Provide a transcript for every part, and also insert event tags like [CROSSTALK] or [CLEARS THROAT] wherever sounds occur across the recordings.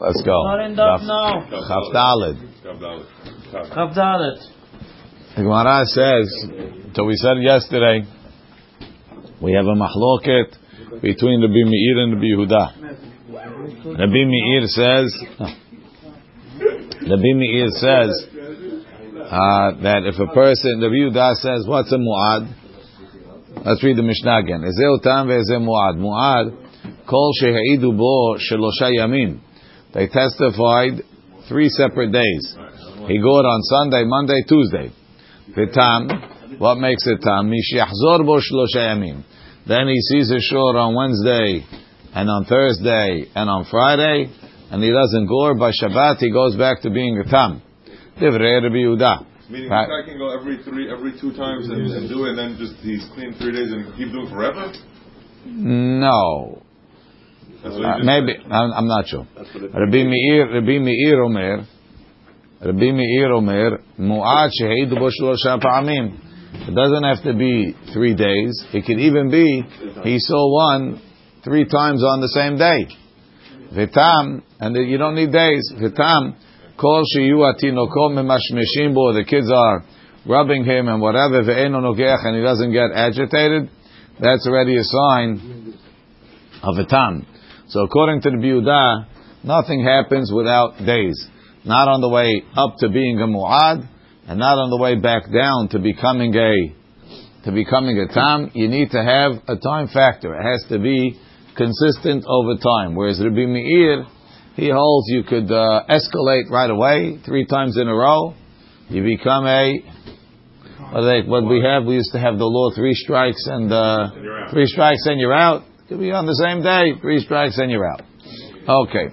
Let's go. Not in daf now. Chaf Daled. Chaf Dalet. The Gemara says, so we said yesterday, we have a mahloket between Rabbi Meir and Rabbi Yehuda. Rabbi Meir says, Rabbi Meir says uh, that if a person, Rabbi Yehuda says, what's a mu'ad? Let's read the Mishnah again. Ezeu tam ve'ezeu mu'ad. Mu'ad, kol sheha'idu bo shelosha yamin. They testified three separate days. He got on Sunday, Monday, Tuesday. Vitam, what makes it tam? Mishyachzor bo shlosha. Then he sees a shore on Wednesday, and on Thursday, and on Friday, and he doesn't go. By Shabbat, he goes back to being a tam. Divrei Rabbi Yehuda. Meaning Right. this guy can go every three, every two times and, and do it, and then just he's clean three days and keep doing forever. No, Uh, maybe. I'm, I'm not sure. Rabbi Meir, Rabbi Meir Omer, Rabbi Meir Omer, Mu'ad sheheidu bo shlosha pa'amim. It doesn't have to be three days. It could even be he saw one three times on the same day. Vitam, and you don't need days. Vitam, kol sheyu atinoko memashmeshim bo. The kids are rubbing him and whatever. Ve'eno nogeach, and he doesn't get agitated. That's already a sign of a tam. So according to the Biudah, nothing happens without days. Not on the way up to being a mu'ad, and not on the way back down to becoming a to becoming a tam. You need to have a time factor. It has to be consistent over time. Whereas Rabbi Meir, he holds you could uh, escalate right away, three times in a row. You become a what, they, what we have, we used to have the law three strikes and uh, And three strikes and you're out. Could be on the same day, three strikes and you're out. Okay.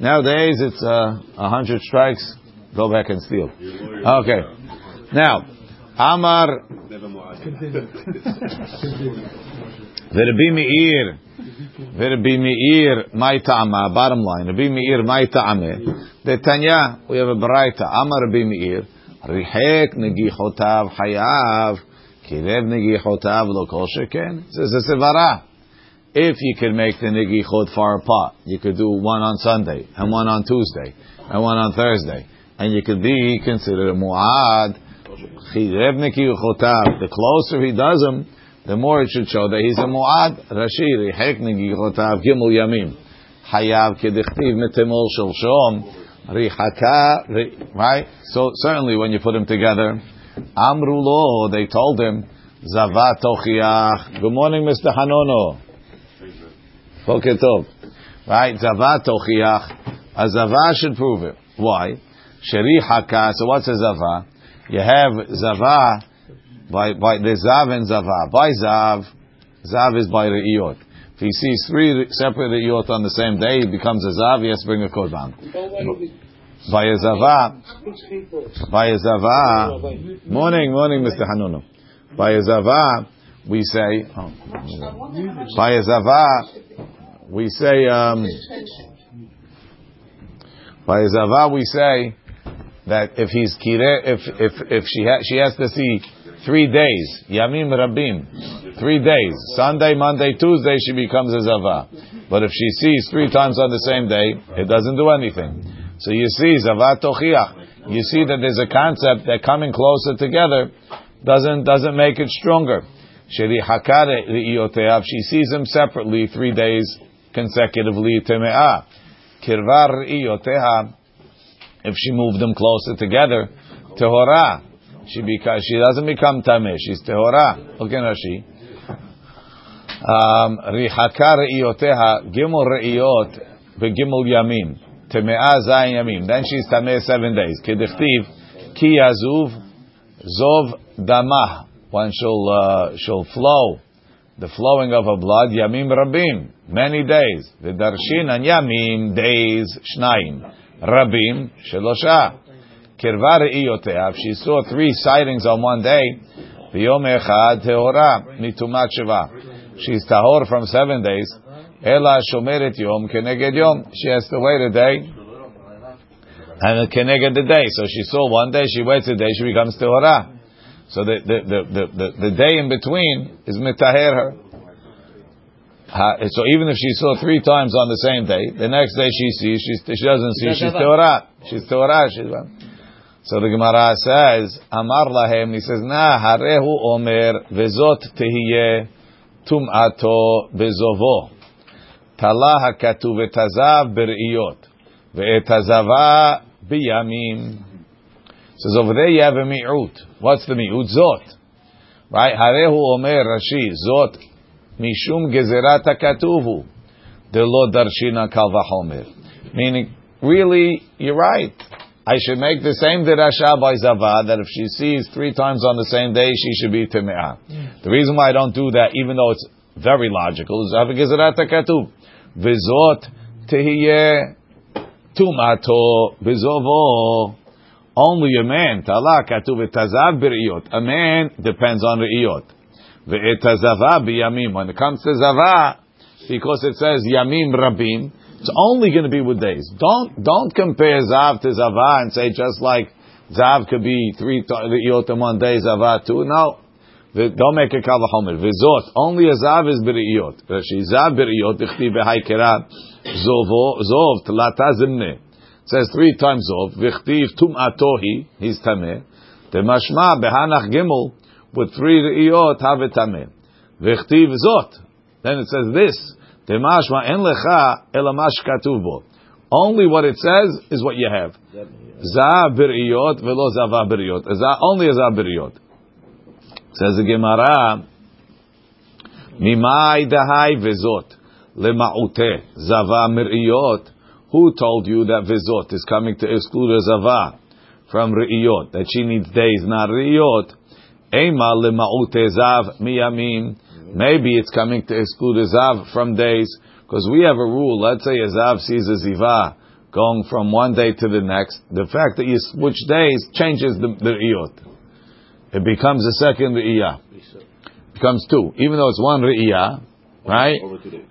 Nowadays it's uh, a hundred strikes, go back and steal. Okay. Now, Amar Verbi Meir Verbi Meir bottom line, Rabbi Meir my ta'ame. The Tanya, we have a baraita, Amar Rabbi Meir, hayav, kirev negichotav lo kol sheken. This is a sevara. If you could make the negichot far apart, you could do one on Sunday, and one on Tuesday, and one on Thursday, and you could be considered a mu'ad. The closer he does them, the more it should show that he's a mu'ad. Gimel yamim. Hayav kedichtiv metemol shel shom. Rihaka, right? So certainly when you put them together, Amru lo, they told him, Zavat. Good morning, Mr. Hanono. Boker tov. Right? Zavat tochiach. A zava should prove it. Why? Sheri haka. So what's a zava? You have zava by by the zav and zava. By zav, zav is by re'iyot. If he sees three separate re'iyot on the same day, he becomes a zav. He has to bring a korban. By a zava, by a zava. Morning, morning, Mr. Hanuno. By a zava, we say. Oh, by a zava, we say. Um, by zava, we say that if he's kire, if if if she ha, she has to see three days, yamim rabim, three days, Sunday, Monday, Tuesday, she becomes a zava. But if she sees three times on the same day, it doesn't do anything. So you see, zava tochiach. You see that there's a concept that coming closer together doesn't doesn't make it stronger. She sees them separately three days consecutively. Teme'ah. Kirvar ri'ioteha. If she moved them closer together, tehora. She because she doesn't become tameh. She's tehora. Look at Rashi. Um, Rihaka re'ioteha, gimel re'iyot, begimel yamim. Teme'ah zayin yamim. Then she's tameh seven days. Kedichtiv, ki yazuv, zov damah. One shall, uh, shall flow. The flowing of her blood, yamim rabim. Many days. The darshin and yamim, days, shnayim. Rabim, shelosha. Kirva re'ioteha. If she saw three sightings on one day, V'yom echad tehora mitumat sheva. She's tahor from seven days. Ela shomeret yom keneged yom. She has to wait a day. And keneged the day. So she saw one day, she waits a day, she becomes tehora. So the, the, the, the, the, day in between is mitaher her. Ha- So even if she saw three times on the same day, the next day she sees, she, she doesn't see, she's Torah. She's Torah. She's so the Gemara says, Amar lahem, he says, Na harehu omer vezot tehiye tum'ato bezovo. Tala hakatuv et hazav beriyot. Ve'etazava biyamim. Says over there you have a mi'ut. What's the mi'ut? Zot. Right? Harehu omer Rashi. Zot mishum gezerat hakatuvu. Delo darshina kal vachomer. Meaning, really, you're right. I should make the same dirasha by Zava that if she sees three times on the same day, she should be Time'ah. The reason why I don't do that, even though it's very logical, is Zava Gezerat HaKatuv. Vizot Tehiyeh Tumato Bizovo. Only a man, Tala Katuv Tazav Biriyot. A man depends on Riyot. Ve'etazava biyamim. When it comes to Zava, because it says Yamim Rabim, it's only going to be with days. Don't don't compare Zav to Zava and say just like Zav could be three Riyot in one day, Zava two. No. Don't make a kavachomer. Vizot. Only a Zav is Biriyot. Rashi Zav Biriyot. Dichti behaikera. Zovo. Zov. Tlata zimne. It says three times of Vichtiv tum atohi. He's tameh. Temashma behanach gimel. With three Riyot have tameh. Vichtiv zot. Then it says this. Temashma en lecha elamash katuv bo. Only what it says is what you have. Zav biriyot velo zava biriyot. Za- Only a zav biriyot. Says the Gemara, Mimai dahai vezot lema'ute zava miriyot. Who told you that vezot is coming to exclude zava from riyot? That she needs days, not riyot. Ema lema'ute zav miyamim. Maybe it's coming to exclude zav from days, because we have a rule. Let's say a zav sees a ziva going from one day to the next. The fact that you switch days changes the, the riyot. It becomes a second re'iyah. Becomes two. Even though it's one re'iyah, right?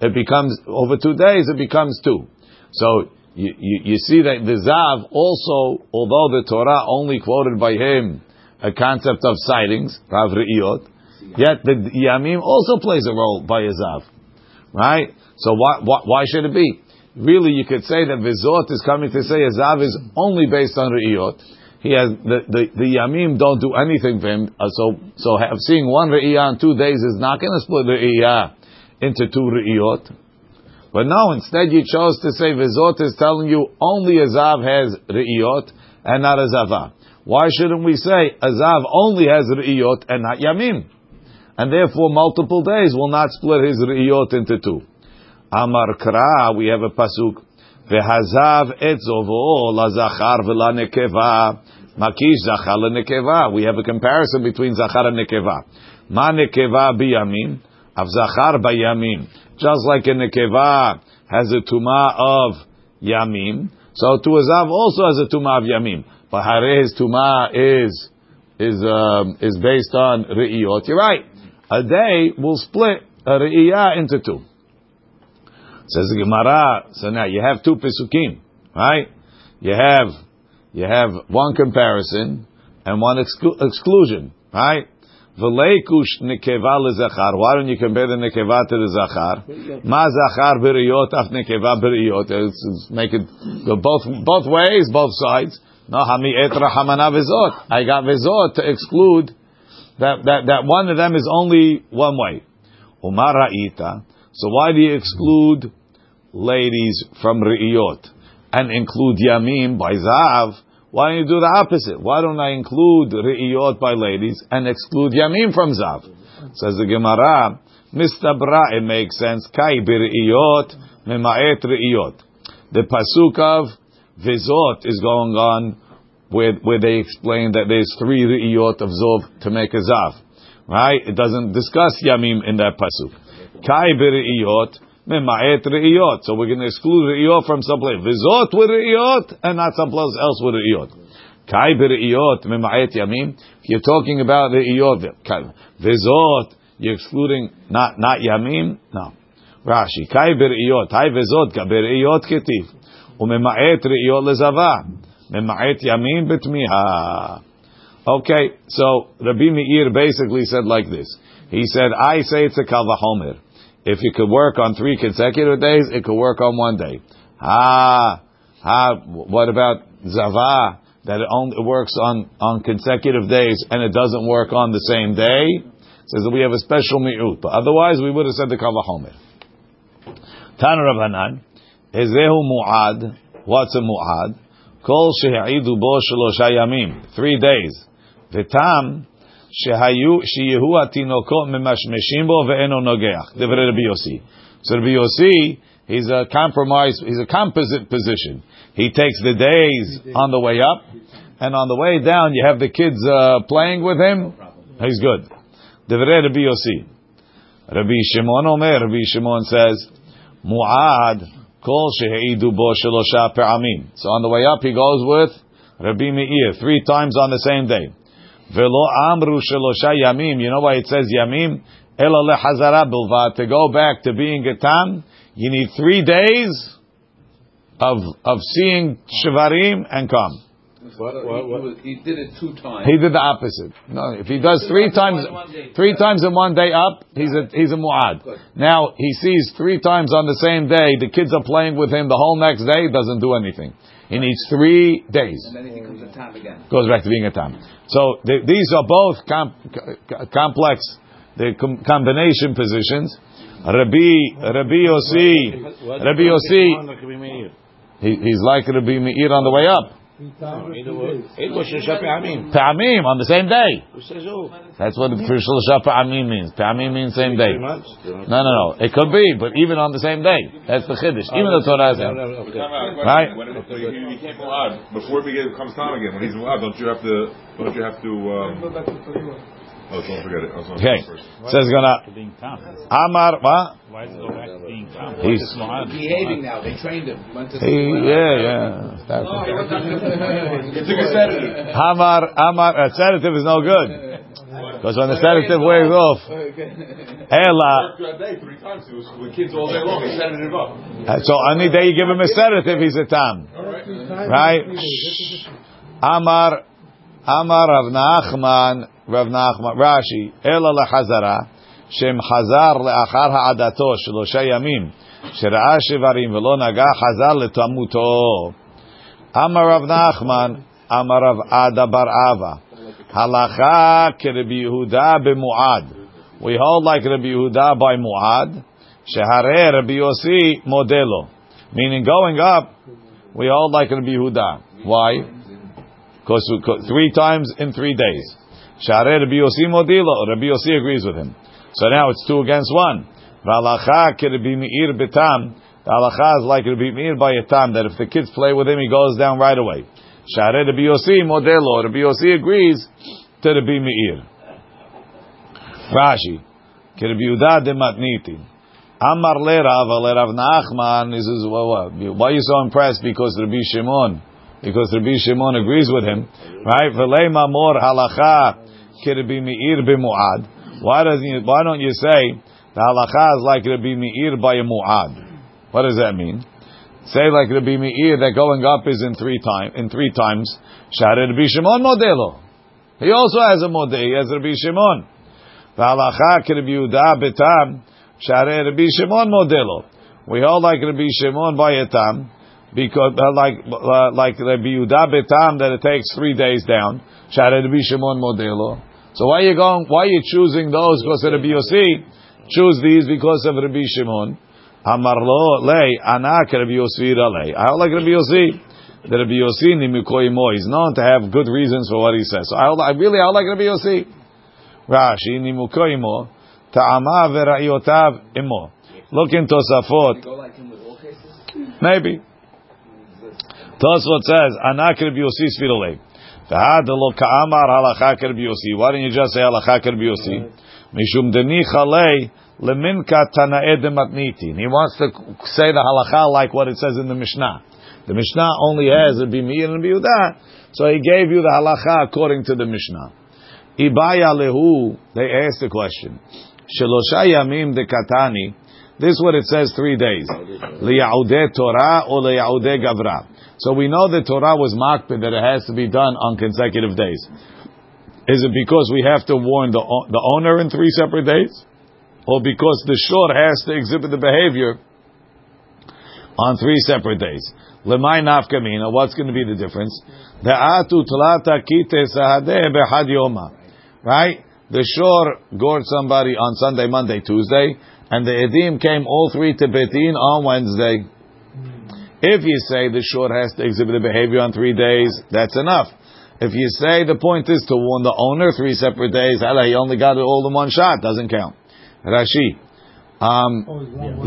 It becomes, over two days, it becomes two. So, you, you, you see that the Zav also, although the Torah only quoted by him a concept of sightings, Rav Re'iyot, yet the Yamim also plays a role by a Zav. Right? So why, why, why should it be? Really, you could say that Vizot is coming to say a Zav is only based on Re'iyot. He has the, the, the Yamim don't do anything for him. Uh, so so have, seeing one Re'iyah in two days is not going to split Re'iyah into two Re'iyot. But no, instead you chose to say Vizot is telling you only a Zav has Re'iyot and not a Zava. Why shouldn't we say a Zav only has Re'iyot and not Yamim? And therefore multiple days will not split his Re'iyot into two. Amar Kra, we have a pasuk. Vehazav etzovo la zachar v'la nekeva. Makish zachar nekeva. We have a comparison between zachar and nekeva. Ma nekeva biyamim, av zachar bayamim. Just like a nekeva has a tuma of yamim, so zav also has a tuma of yamim. But hare his tuma is is um, is based on re'iyot. You're right. A day will split a re'iyah into two. Says the Gemara. So now you have two pesukim, right? You have you have one comparison and one exclu- exclusion, right? V'leikush nekeva lezachar. Why don't you compare the nekeva to the zachar? Ma zachar beriyot af nekeva it's make it go both both ways, both sides. No hami etra hamana vezot. I got vezot to exclude that, that that one of them is only one way. Umar ra'ita. So why do you exclude ladies from re'iyot and include yamim by zav? Why don't you do the opposite? Why don't I include re'iyot by ladies and exclude yamim from zav? Says the Gemara, mistabra, it makes sense. Kai re'iyot mema'et re'iyot. The pasuk of vizot is going on where, where they explain that there's three re'iyot of zov to make a zav. Right? It doesn't discuss yamim in that pasuk. Kai re'iyot. So we're going to exclude re'iyot from someplace. Vizot with re'iyot and not someplace else with re'iyot. Kai re'iyot mema'et yamim. You're talking about re'iyot, vizot, you're excluding not, not yamim? No. Rashi. Kai re'iyot. Hai vizot ka re'iyot ketiv. Umema'et re'iyot lezava. Mema'et yamim betmiha. Okay, so Rabbi Meir basically said like this. He said, I say it's a kalvahomer. If it could work on three consecutive days, it could work on one day. Ah, ah. What about zava? That it only works on on consecutive days and it doesn't work on the same day. Says that we have a special mi'ut, but otherwise we would have said the kavahomer. Tan Rav Hanan, Ezehu mu'ad. What's a mu'ad? Kol sheha'idu bo. Three days. V'tam shehayu sheyehu atinokot memashmeshim bo ve'eno nogeach. Devre Rabbi Yossi. So Rabbi Yossi, he's a compromise, he's a composite position. He takes the days on the way up, and on the way down you have the kids uh, playing with him. He's good. Devre Rabbi Yossi. Rabbi Shimon Omer, Rabbi Shimon says, Mu'ad, kol sheheidu bo shelosha pe'amim. So on the way up, he goes with Rabbi Meir, three times on the same day. Velo amru shelosha yamim. You know why it says yamim? Ela lehazara bilvat. To go back to being a tam, you need three days of, of seeing shivarim and come. What, what, what? He, did it two times. He did the opposite. No, if he does three times, three times in one day up, he's a he's a muad. Now he sees three times on the same day. The kids are playing with him the whole next day. Doesn't do anything. He needs three days. And then he becomes a tam again. Goes back to being a tam. So th- these are both com- c- complex, the com- combination positions. Rabbi Rabbi Yossi, Rabbi Yossi, he, he's like Rabbi Meir on the way up. Pa'amim on the same day. That's what the Shloshah Pa'amim means. Pa'amim means same day. No, no, no. It could be, but even on the same day. That's the Chiddush. Even the Torah says. Right? When it, so he, he became mu'ad before he becomes tam again. When he's mu'ad, don't you have to? Don't you have to? Um, oh, don't forget it. I was on Okay. first. Says gonna Amar what? Why does it go back to being calm? He's- Why Behaving now. They trained him. Went to He, yeah, yeah. That's oh, He took a sedative. Amar, Amar, a sedative is no good. Because when the sedative wears off, Ela, That day, three times. He was with kids all day long. He sedative up. So any day you give him a sedative, he's a tam, All right. right? Amar, Amar Rav Nachman, Rav Nachman, Rashi, Ela lechazara, shem chazar leachar ha'adato shelosha yamim, שראה שברים ולא נגע חזר לתמותו. אמר רב נחמן, אמר רב עדה בר אבא, הלכה כרבי יהודה במועד. We hold like Rabbi Yehuda by Mu'ad, שהרי רבי יוסי מודה לו. Meaning going up, we hold like Rabbi Yehuda. Why? Three times in three days. Share Rabbi Yossi Modilo. Rabbi Yossi agrees with him. So now it's two against one. V'alacha k'Rabbi Meir b'tam. The halacha is like Rabbi Meir by a tam, that if the kids play with him, he goes down right away. Share Rabbi Yossi Modilo Rabbi Yossi agrees to Rabbi Meir. Rashi. K'Rabbi Yudah de Matniti Amar le Rav, le Rav Nachman, he says, why are you so impressed? Because Rabbi Shimon, because Rabbi Shimon agrees with him, right? Why doesn't why don't you say the halacha is like Rabbi Meir by a mu'ad? What does that mean? Say like Rabbi Meir that going up is in three time in three times. Rabbi Shimon modelo. He also has a model. He has Rabbi Shimon. The halacha k'Rabbi Yehuda. Share Rabbi Shimon modelo. We all like Rabbi Shimon by a tam because uh, like uh, like Rabbi Yehuda betam that it takes three days down. Rabbi Shimon modelo. So why are you going? Why are you choosing those? Because of Rabbi Yossi. Choose these because of Rabbi Shimon. Amar lo lei anak Rabbi Yossi lei. I like Rabbi Yossi. The Rabbi Yossi nimikoimo. He's known to have good reasons for what he says. So I, I really I like Rabbi Yossi. Rashi nimukoimo ta'ama v'ra'iotav imo. Look in Tosafot. Go like him with all cases. Maybe. Tosfot says, Anak Rabbi Yossi Sfirolei. V'had lo ka'amar halacha Rabbi. Why didn't you just say halacha Rabbi? Mishum denicha lei leminka tana'e dematniti. He wants to say the halacha like what it says in the Mishnah. The Mishnah only has Rabbi Meir and Rabbi Yehuda, so he gave you the halacha according to the Mishnah. Ibaya lehu, they asked the question. Shelosha yamim dekatani. This is what it says three days. Liyaude Torah or liyaude gavra. So we know the Torah was makpid that it has to be done on consecutive days. Is it because we have to warn the, the owner in three separate days? or because the shor has to exhibit the behavior on three separate days. Lemay nafkamina, what's going to be the difference? The atu tlata kite sahadeh behad yoma. Right? The shor gored somebody on Sunday, Monday, Tuesday, and the edim came all three to Betin on Wednesday. If you say the shor has to exhibit a behavior on three days, that's enough. If you say the point is to warn the owner three separate days, Allah, he only got it all in one shot, doesn't count. Rashi. Um,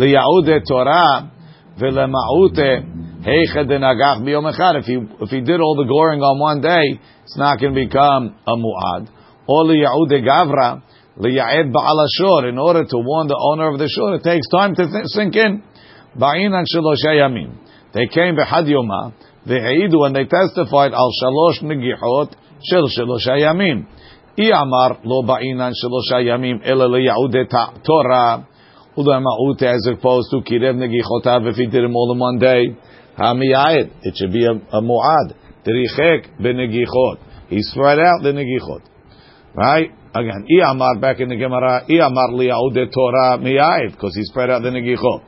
Liyaude Torah v'lema'ute heichad denagach biyom. If he if he did all the goring on one day, it's not going to become a muad. Or liyaude gavra liya'ed ba'al. In order to warn the owner of the shore, it takes time to th- sink in. Ba'inan shelosha. They came v'chad yoma, v'eidu, and they testified al shalosh negihot shel ayamim. I amar lo ba'inan shalosha yamim ela liyaudet Torah. Udama'ut as opposed to kirev negichotav if he did them all in one day. Hamiyayit, it should be a, a mu'ad. Terichek b'negichot. He spread out the negichot. Right? Again, Iyamar back in the Gemara, Iyamar liyaudet Torah miayet because he spread out the negichot.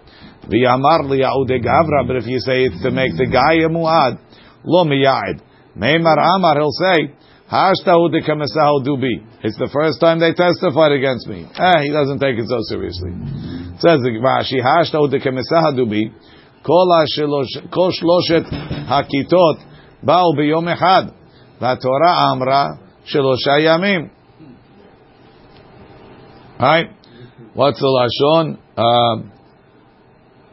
V'yamar liyaude gavra, but if you say it's to make the guy a muad, lo miyad. Meimar amar, he'll say, hashtahu de kamesahu dubi. It's the first time they testified against me. Eh, he doesn't take it so seriously. It says the Rashi, hashtahu de kamesahu dubi, kol shloshet hakitot ba'u biyom echad. והתורה אמרה שלושה ימים. Right? What's the lashon? Uh,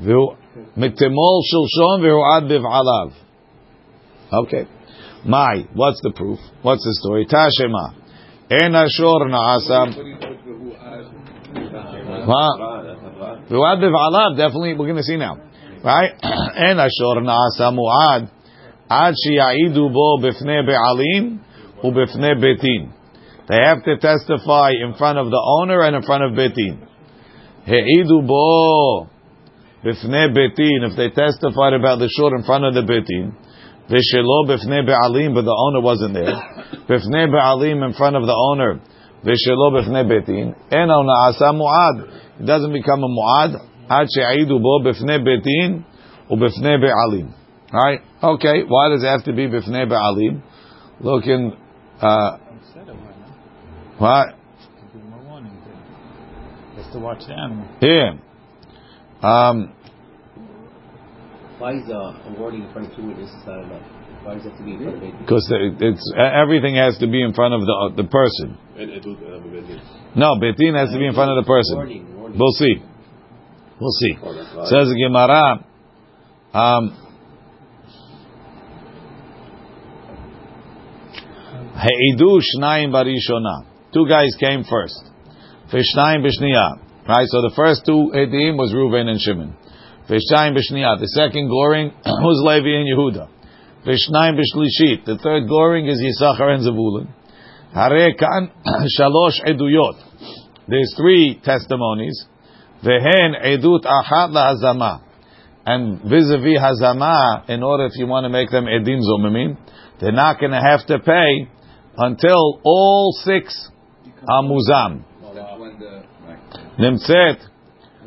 Miktemol shilshon Ad biv'alav. Okay. My, what's the proof? What's the story? Tashema. En ashor na'asa. V'hu'ad biv'alav, definitely, we're going to see now. Right? En ashor na'asa u'ad Ad shi'a'idu bo b'fnei be'alim u'b'fnei betin. They have to testify in front of the owner and in front of betin. He'idu bo b'fnei betin, if they testified about the shor in front of the betin, v'shelo b'fnei be'alim, but the owner wasn't there, b'fnei be'alim in front of the owner, v'shelo b'fnei betin, eno na'asa mu'ad. It doesn't become a mu'ad, ad she'aidu bo b'fnei betin, u'b'fnei be'alim. Right? Okay, why does it have to be b'fnei be'alim? Look in, uh, what? Just to watch the animal. Here. Um, Why is uh, a warning in front of two witnesses not enough? Why does it have to be in front of eight? because it's everything has to be in front of the the person. No, betin has to be in front of the person. Warning, warning. We'll see. We'll see. Oh, that's right. Says the Gemara. Um, Heidu shnayim barishona. Two guys came first. Fishnayim b'shniyah. Right. So the first two edim was Reuven and Shimon. Fishnayim b'shniyah. The second glorying [CLEARS THROAT] was Levi and Yehuda. Fishnayim b'shlishit. The third glorying is Yisachar and Zavulun. Hare kan [CLEARS THROAT] shalosh eduyot. There's three testimonies. Vehen edut achat lahazama. And vis-a-vis hazama, in order if you want to make them edim zomimim, they're not going to have to pay until all six are muzam. That's when the right. Nimtzet.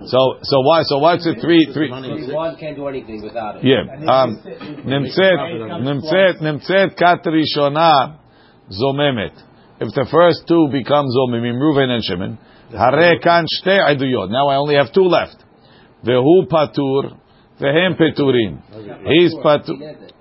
So so why so what's the three three? One can't do anything without it. Yeah. Um, nimtzet nimtzet nimtzet kat rishona zomemet. If the first two become zomimim, Reuven and Shimon, hare kan shte eduyot. Now I only have two left. Vehu patur, vehem peturim. He's patur.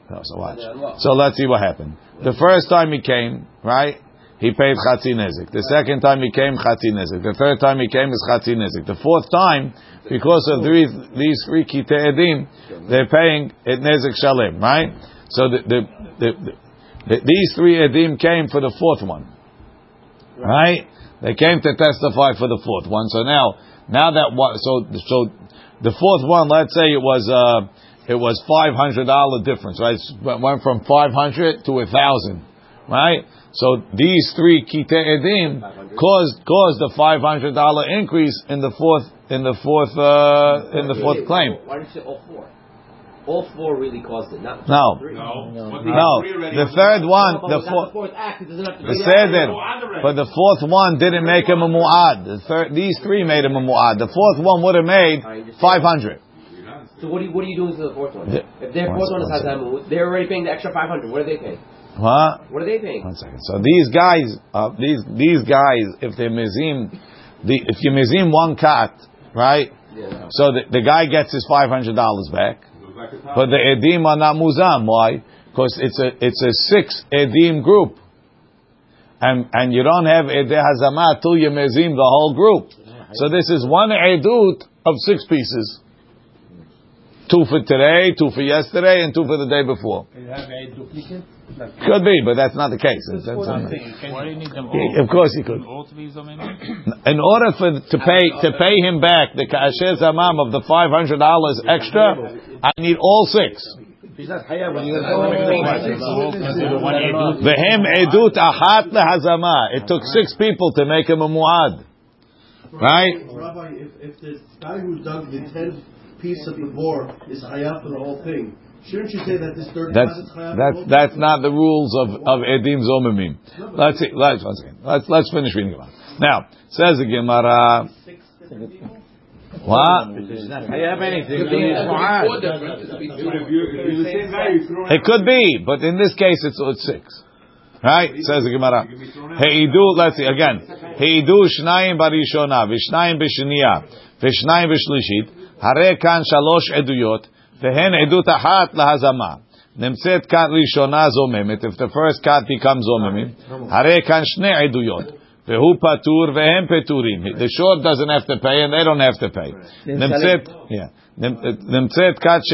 No, so watch. So let's see what happened. The first time he came, right? He paid chatzi nezik. The second time he came, chatzi nezik. The third time he came is chatzi nezik. The fourth time, because of these, these three kite edim, they're paying it nezik shalem, right? So the, the, the, the, these three edim came for the fourth one, right? They came to testify for the fourth one. So now, now that what, so so the fourth one, let's say it was uh, it was five hundred dollar difference, right? It went from five hundred to a thousand, right? So these three kite edim caused caused the five hundred dollar increase in the fourth in the fourth uh, in the fourth claim. Why didn't you say all four? all four really caused it. Not No. three. No. Once No, they three the third one, the without fourth, fourth act, it doesn't have to the be seder, but the fourth one didn't make him a mu'ad. The third, these three made him a mu'ad. The fourth one would have made 500. So what are you, what are you doing to the fourth one? Yeah. If their One fourth one is second. They're already paying the extra 500. What are they paying? Huh? What are they paying? One second. So these guys, uh, these these guys, if they're mizim, the, if you mizim one cat, right? Yeah. So the, the guy gets his five hundred dollars back, back but the edim are not muzam. Why? Because it's a it's a six edim group, and and you don't have edeh hazama till you mizim the whole group. So this is one edut of six pieces. Two for today, two for yesterday, and two for the day before. You have a duplicate? Could be, but that's not the case. It's- that's not- saying, Why do you need them all? Yeah, of course he could. All to be Zomim? In order for to pay to pay him back the kasher zamam of the five hundred dollars extra, I need all six. The him edut achat lehazama. It took six people to make him a muad, right? Rabbi, if, if the guy who dug the tenth piece of the board is hayat for the whole thing, shouldn't you say that this third That's part is hayat that's the whole that's not the rules of of edim zomimim. Let's see. Let's one second. Let's let's finish reading Gemara. Now says the Gemara. What? I have anything. It could be, but in this case, it's, it's six. Right? Says the Gemara. Heidu, let's see, again. Heidu shnayim barishona, vishnayim b'shniya, vishnayim b'shlishit, hare kan shalosh eduyot, vehen edut achat lahazama. נמצאת כת ראשונה זוממת, if the first cut becomes זוממים, הרי כאן שני עדויות, Vehu patur vehem peturim. The short doesn't have to pay and they don't have to pay. Nemtzet, yeah. Nemtzet eh, kat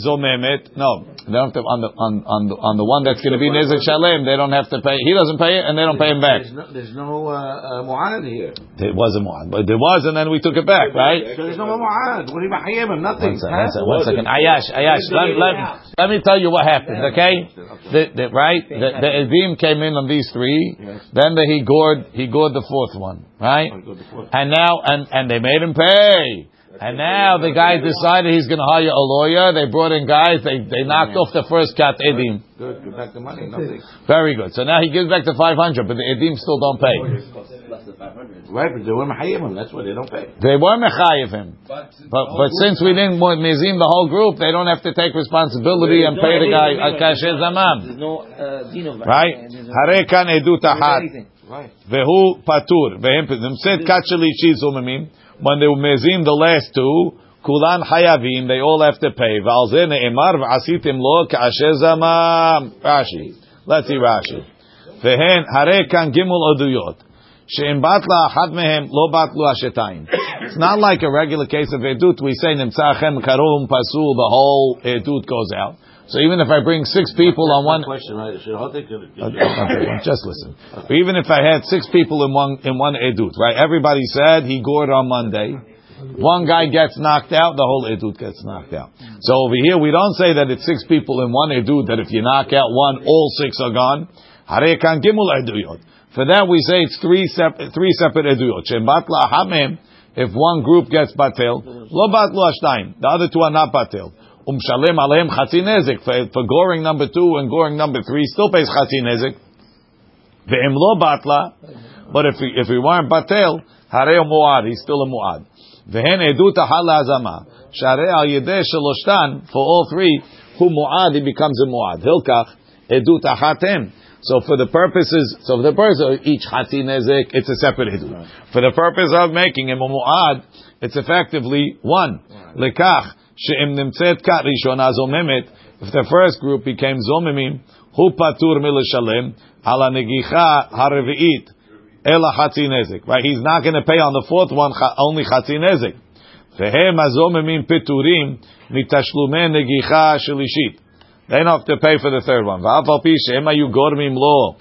zomemet. No, they don't have to, on the, on, on the, on the one that's going to be nezek shalem, they don't have to pay. He doesn't pay it and they don't pay him back. There's no, uh, uh mu'ad here. There was a mu'ad, but there was and then we took it back, right? There's no mu'ad. What do him? Nothing. One second, one second. Ayash, Ayash, let, let, let me tell you what happened, okay? The, the, right? The, the Edim came in on these three. Then the, he gored he gored the fourth one, right? And now, and, and they made him pay. And now the guy decided he's going to hire a lawyer. They brought in guys. They, they knocked off the first cat edim. Good. Give back the money. Nothing. Very good. So now he gives back the 500, but the edim still don't pay. Less than 500. Right, but they were mahayim him. That's why they don't pay. They were mechayiv him. But, but since we didn't want mizim the whole group, they don't have to take responsibility and pay the guy a kasher zamam. There's no uh, Right? Hare kan edut ahat. Right. Vehu patur. Vehem nimset kat shelishi zomimim. When they were mezim the last two, kulan hayavim, they all have to pay. V'al zeh ne'emar v'asitim lo ka'asher zamam. Rashi. Let's see Rashi. Vehen hare kan gimul oduyot. She'im batla ahad mehem lo batlu ashetayim. It's not like a regular case of edut. We say nimtzachem karum pasul, the whole edut goes out. So even if I bring six people on one, question, right? Should Hotek could- Okay, okay, just [LAUGHS] listen. Even if I had six people in one in one edut, right? Everybody said he gored on Monday. One guy gets knocked out, the whole edut gets knocked out. So over here, we don't say that it's six people in one edut. That if you knock out one, all six are gone. Hare kan gimul eduyot. For that, we say it's three separate three separate eduyot. Shem batla hamim. If one group gets batel, lo batlu. The other two are not batel. Umshalem aleim chatzi nezik. For, for goring number two and goring number three, still pays chatzi nezik. Ve'im lo batla. But if we, if we weren't batel, harei muad. He's still a muad. Vehen edut ahal azama. Sharei al yedeh sheloshtan. For all three, who muad, he becomes a muad. Hilkach edut ahatem. So for the purposes, so for the purpose of each chatzi nezik, it's a separate edut. For the purpose of making him a muad, it's effectively one. Lekach If the first group became zomemim, hu patur milashalem ala negicha harviit ela chatzi nezik. Right? He's not going to pay on the fourth one only chatzi nezik. Vehem azomemim piturim mitashlume negicha shelishit. They don't have to pay for the third one. Va'af al pi she'em hayu gormim lo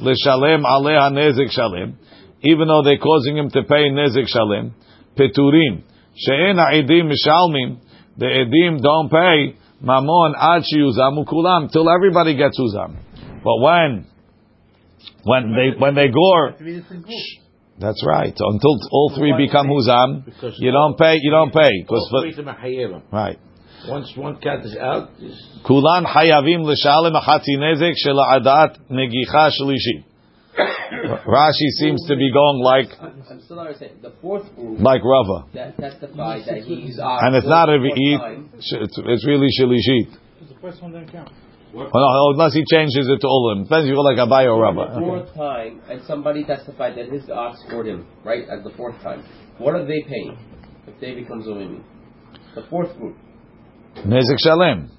l'shalem aleha nezik shalem. Even though they're causing him to pay nezik shalem, piturim she'en ha'idim mishalmim. The edim don't pay mamon ad shiuzamu ukulam till everybody gets uzam. But when when they when they gore, that's right. Until all three become uzam, you don't pay. You don't pay because right. Once one cat is out, kulan hayavim l'shalim achati nezek shela adat negicha shlishim. Rashi seems to be going like I'm still not understanding. The fourth group like Rava, that testified that he's and it's not a the Re'it, it's, it's really Shalishit. The first one didn't count. Well, no, unless he changes it to Ulim. Depends if you go like Abai or The Rava. fourth time, and somebody testified that his ox scored him, right, as the fourth time. What are they paying if they become Zulimi? The fourth group. Nezik Shalem.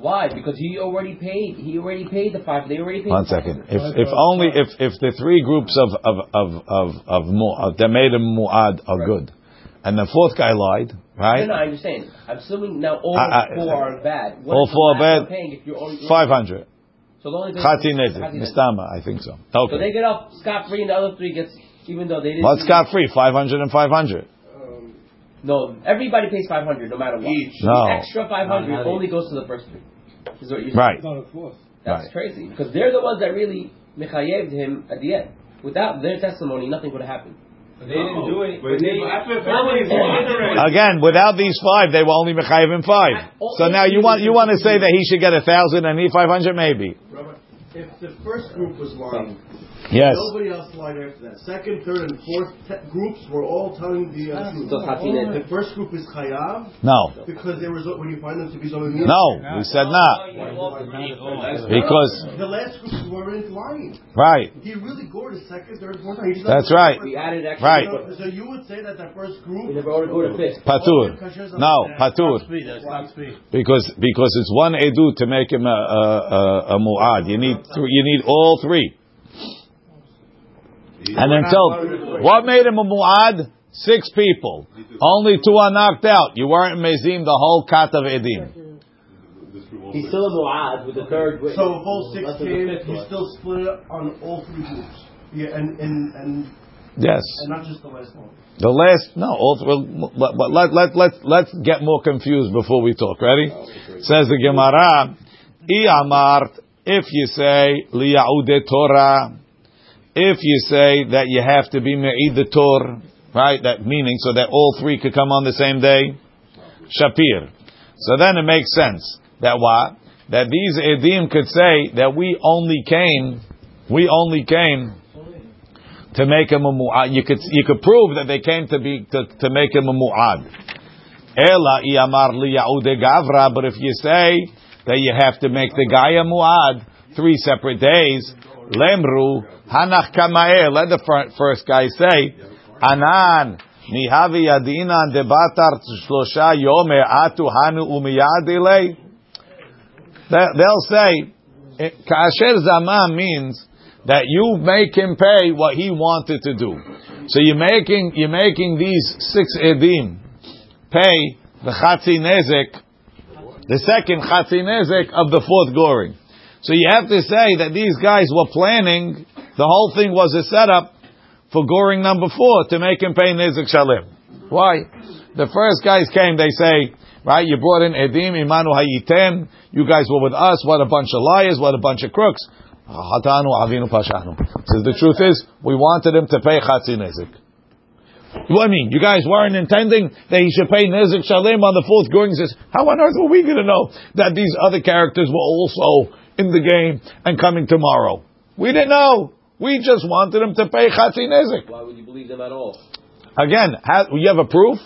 Why? Because he already paid. He already paid the five. They already paid. One the second. 500. If if only if if the three groups of of of of of mu, uh, that made him muad are Right. good, and the fourth guy lied, right? no, no, I understand. I'm assuming now all I- I- four are bad. What all four are bad. Paying if you're only Five hundred. So the only. Chati nezik. Mistama, I think so. Okay. So they get up scot free, and the other three gets even though they didn't. What's got free? 500 and 500. No, everybody pays five hundred no matter what. Each. No. The extra five hundred Not only goes to the first three. Is what you're saying. Right. That's Right. crazy because they're the ones that really mechayeved him at the end. Without their testimony, nothing would have happened. They didn't do it. But they, they- Again, without these five, they were only mechayiv in five. So now you want you want to say that he should get a thousand and he 500 maybe. If the first group was lying, Yes. nobody else lied after that. Second, third, and fourth te- groups were all telling the uh, truth. So Chati nezik. The first group is chayav No. because there was when you find them to be zolim. No. We said not. Because The last group weren't lying. right. He really gored his second, third, fourth time. He That's right. We added extra. Right. people. So you would say that the first group. We never ordered go to fifth. Patur. No, patur. Because because it's one edu to make him a a, a, a muad. You need th- you need all three. And until what made him a muad? Six people. Only two are knocked out. You weren't mezim the whole kat of edim. He's still a muad with the third. witness. So if all six Less came, he still split it on all three groups. Yeah, and and and, Yes. and not just the last one. The last no. All th- but, but let let let let's get more confused before we talk. Ready? Says the Gemara. I amart. If you say liyaude Torah, if you say that you have to be me'id the Torah, right? That meaning so that all three could come on the same day. Shapir. So then it makes sense that what that these edim could say that we only came, we only came to make him a mu'ad. You could you could prove that they came to be to, to make him a mu'ad. Ela iyamar liyaude gavra. But if you say that you have to make the guy a mu'ad three separate days, lemru hanach. Let the first guy say, anan. Mihavi yadinan debatar shlosha yome atu hanu umiyad ilay. They- They'll say, eh, kasher zaman means that you make him pay what he wanted to do. So you're making you're making these six edim pay the chatzi nezek, the second chatzi nezek of the fourth goring. So you have to say that these guys were planning. The whole thing was a setup for goring number four to make him pay nezek shalim. Why? The first guys came. They say, right? You brought in edim imanu hayitem. You guys were with us. What a bunch of liars. What a bunch of crooks. Hatanu avinu pashanu. Says the truth is, we wanted him to pay chatzi nezik. What I mean, you guys weren't intending that he should pay nezik shalim on the fourth going. Says, how on earth were we going to know that these other characters were also in the game and coming tomorrow? We didn't know. We just wanted him to pay chatzi nezik. Why would you believe them at all? Again, how, you have a proof?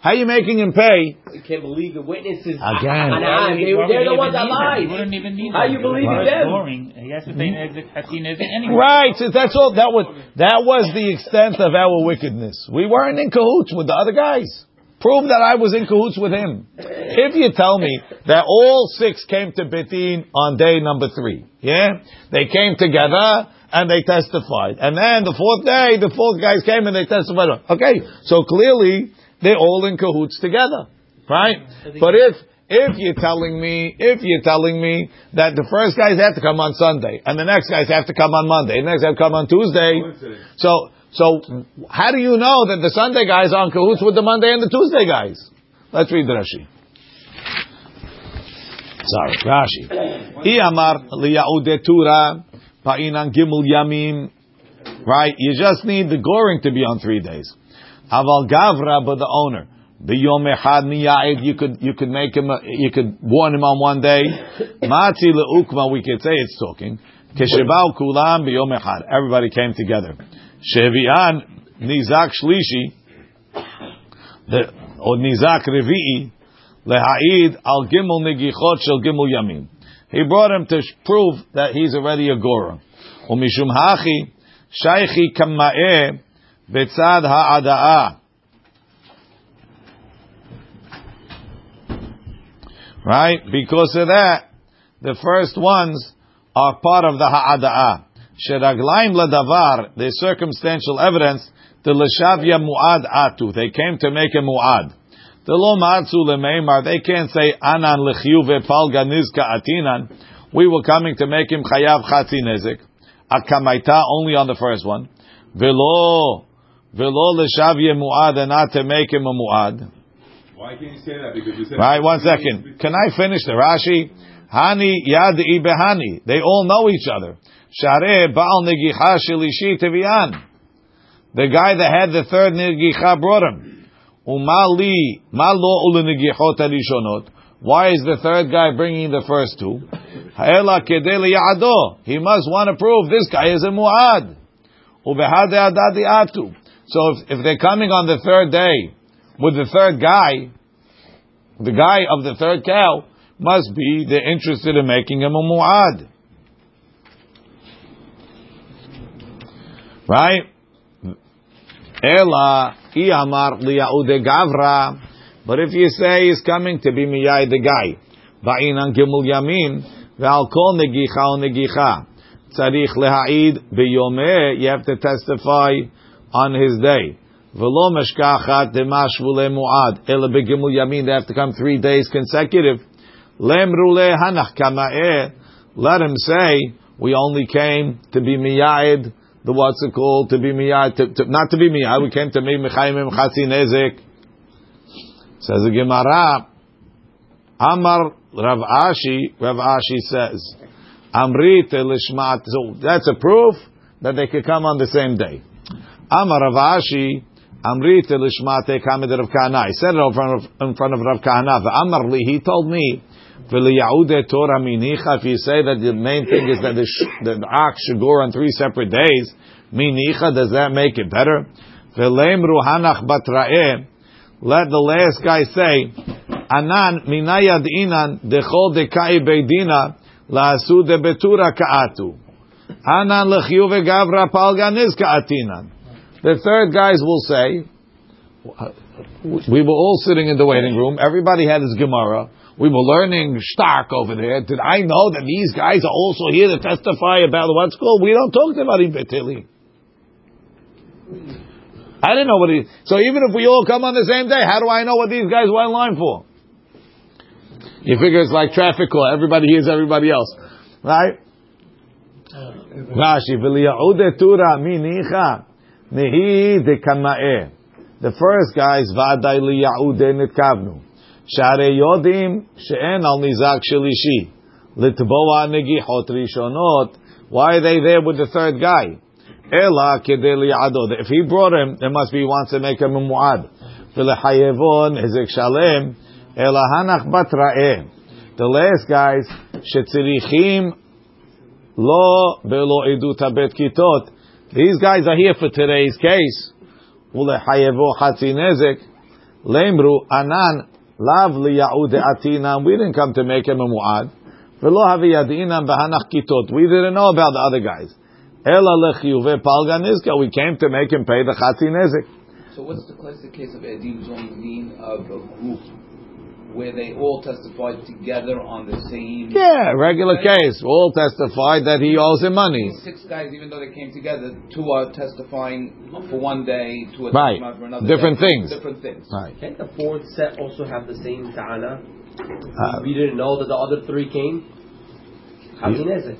How are you making him pay? You can't believe the witnesses. Again. Hanan, they, they're the ones that He lied. wouldn't even need How them. you believe If in them? Scoring, he has to pay an exit, Nezik anyway. Right, so that's all. That was that was the extent of our wickedness. We weren't in cahoots with the other guys. Prove that I was in cahoots with him. If you tell me that all six came to Betin on day number three, yeah, they came together and they testified, and then the fourth day, the fourth guys came and they testified. Okay, so clearly they're all in cahoots together, right? But if if you're telling me, if you're telling me that the first guys have to come on Sunday, and the next guys have to come on Monday, and the next have to come on Tuesday, so so how do you know that the Sunday guys are in cahoots with the Monday and the Tuesday guys? Let's read the Rashi. Sorry, Rashi. Iyamar liyaude tura pa'inan gimul yamim. Right, you just need the goring to be on three days. Aval gavra, but the owner. Biyom echad miya'id, you could, you could make him, you could warn him on one day. Mati le'ukma, we could say it's talking. Keshebao kulam biyom echad. Everybody came together. Shevi'an nizak shlishi, or nizak revi'i, leha'id al gimel negichot shel gimel yamin. He brought him to prove that he's already a gora. Umishum hachi, shaychi kamma'eh, betzad ha'ada'ah. Right? Because of that, the first ones are part of the ha'ada'ah. Sheraglaim ladavar, the circumstantial evidence, the leshavya mu'ad atu. They came to make a mu'ad. The lo ma'atzu lemeimar, they can't say anan lechyu ve'palga nizka atinan. We were coming to make him chayav chatzi nezik. Akamaita, only on the first one. Velo, velo leshavya mu'ad, and not to make him a mu'ad. Why can't you say that? Because you said Right, one second. Can I finish the Rashi? Hani yad behani. They all know each other. Share baal negicha shelishi tevian. The guy that had the third negicha brought him. Umali malo ulu negichot alishonot. Why is the third guy bringing the first two? Ha'ela kedele ya'ado. He must want to prove this guy is a mu'ad. Ubehade adadi atu. So if, if they're coming on the third day with the third guy, the guy of the third cow must be they're interested in making him a mu'ad. Right? Ela iamar liyaude gavra. But if you say he's coming to be miyai the guy, ba'inan gimul yamin, ve'al kol negicha o negicha, tzarich leha'id biyomeh, you have to testify on his day. V'lo meshkachat demashvu mu'ad, ela begimul yamin, they have to come three days consecutive. Lemru hanach kama'eh, er, let him say, we only came to be miya'id, the what's it called, to be miya'id, to, to, not to be miya'id, we came to be mechayim chatzi nezek. Says the Gemara, Amar Rav Ashi, Rav Ashi says, Amrit lishmat. So that's a proof that they could come on the same day. Amar Rav Ashi, Amrit lishmat kamed Rav Kahana. He said it in front of, in front of Rav Kahana. Amar li, he told me, Torah minicha. If you say that the main thing is that the, sh- the ox should go on three separate days, minicha, does that make it better? V'leimru hanach batra'eh. Let the last guy say, Anan minayad inan dechol dekai beidina la'asu de betura ka'atu. Anan lechiu vegavra palga nizka atinan. The third guys will say, we were all sitting in the waiting room. Everybody had his Gemara. We were learning Stark over there. Did I know that these guys are also here to testify about what's called? We don't talk about Ibn Betili. I didn't know what he. So even if we all come on the same day, how do I know what these guys were in line for? You figure it's like traffic call. Everybody hears everybody else, right? The first guys vaday liyaude nitkavnu. Share yodim she'en al nizak shelishi litboa negichot rishonot. Why are they there with the third guy? Ela kedeli ado. If he brought him, it must be wants to make him a muad. V'lechayevon hizek shalem. Ela hanach batra'eh. The last guys shetzirichim lo belo edut habet kitot. These guys are here for today's case. Ulechayevo chatzi nezek. Lemru anan lav liyaude atinam. We didn't come to make him a muad. V'lo havi yadinam b'hanach kitot. We didn't know about the other guys. Ela lechiyuve palga nizka. We came to make him pay the chatzi nezek. So what's the classic case of Edim Zonin of a group where they all testified together on the same? Yeah, regular case. All testified that he owes him money. Six guys, even though they came together, two are testifying for one day, two are Right. testifying for another Different day. things. Different things. Right. Can't the fourth set also have the same ta'ana? Uh, we didn't know that the other three came? How You- is it?